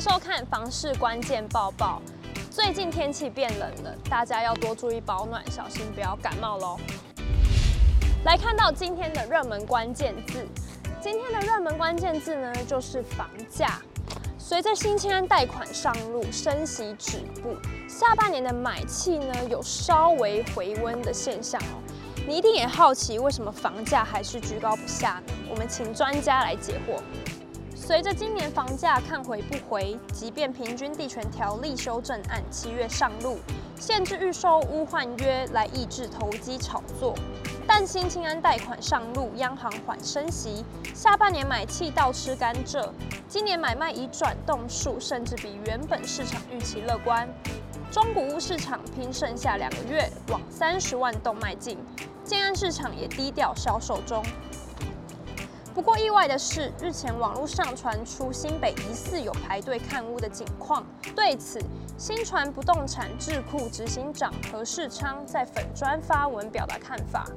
收看房市关键报报。最近天气变冷了，大家要多注意保暖，小心不要感冒喽。来看到今天的热门关键字，今天的热门关键字呢，就是房价。随着新青安贷款上路，升息止步，下半年的买气呢有稍微回温的现象哦。你一定也好奇，为什么房价还是居高不下呢？我们请专家来解惑。随着今年房价看回不回，即便平均地权条例修正案七月上路，限制预售屋换约来抑制投机炒作，但新青安贷款上路，央行缓升息，下半年买气倒吃甘蔗，今年买卖已转动数甚至比原本市场预期乐观，中古屋市场拼剩下两个月往三十万栋迈进，建案市场也低调销售中。不过意外的是，日前网络上传出新北疑似有排队看屋的景况。对此，新传不动产智库执行长何世昌在粉专发文表达看法。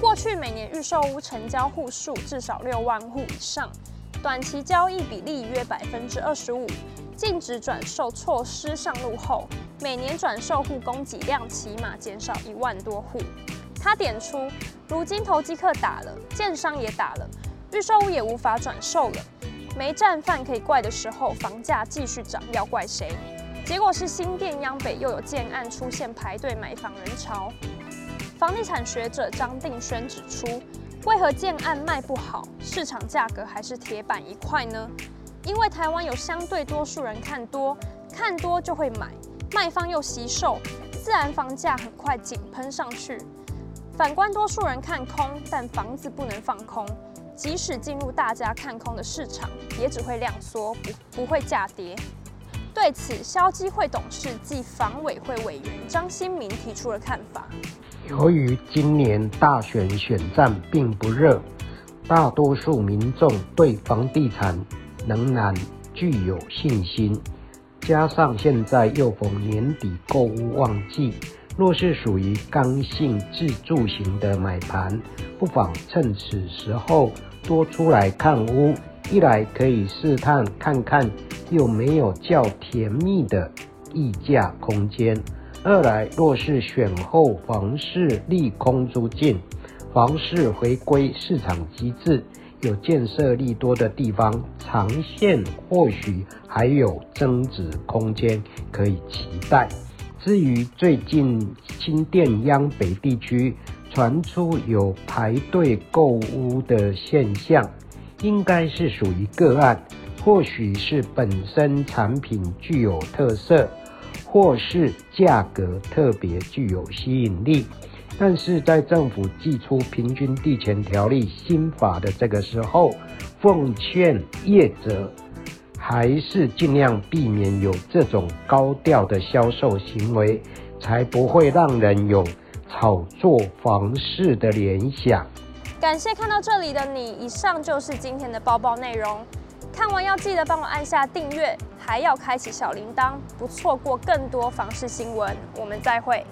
过去每年预售屋成交户数至少六万户以上，短期交易比例约百分之二十五。禁止转售措施上路后，每年转售户供给量起码减少一万多户。他点出，如今投机客打了，建商也打了。预售屋也无法转售了，没战犯可以怪的时候，房价继续涨，要怪谁？结果是新店央北又有建案出现排队买房人潮。房地产学者张定轩指出，为何建案卖不好，市场价格还是铁板一块呢？因为台湾有相对多数人看多，看多就会买，卖方又惜售，自然房价很快井喷上去。反观多数人看空，但房子不能放空。即使进入大家看空的市场，也只会量缩，不不会价跌。对此，消基会董事暨房委会委员张新民提出了看法：由于今年大选选战并不热，大多数民众对房地产仍然具有信心，加上现在又逢年底购物旺季。若是属于刚性自住型的买盘，不妨趁此时候多出来看屋，一来可以试探看看有没有较甜蜜的溢价空间；二来若是选后房市利空出尽，房市回归市场机制，有建设利多的地方，长线或许还有增值空间可以期待。至于最近新店央北地区传出有排队购屋的现象，应该是属于个案，或许是本身产品具有特色，或是价格特别具有吸引力。但是在政府祭出平均地权条例新法的这个时候，奉劝业者。还是尽量避免有这种高调的销售行为，才不会让人有炒作房市的联想。感谢看到这里的你，以上就是今天的包包内容。看完要记得帮我按下订阅，还要开启小铃铛，不错过更多房市新闻。我们再会。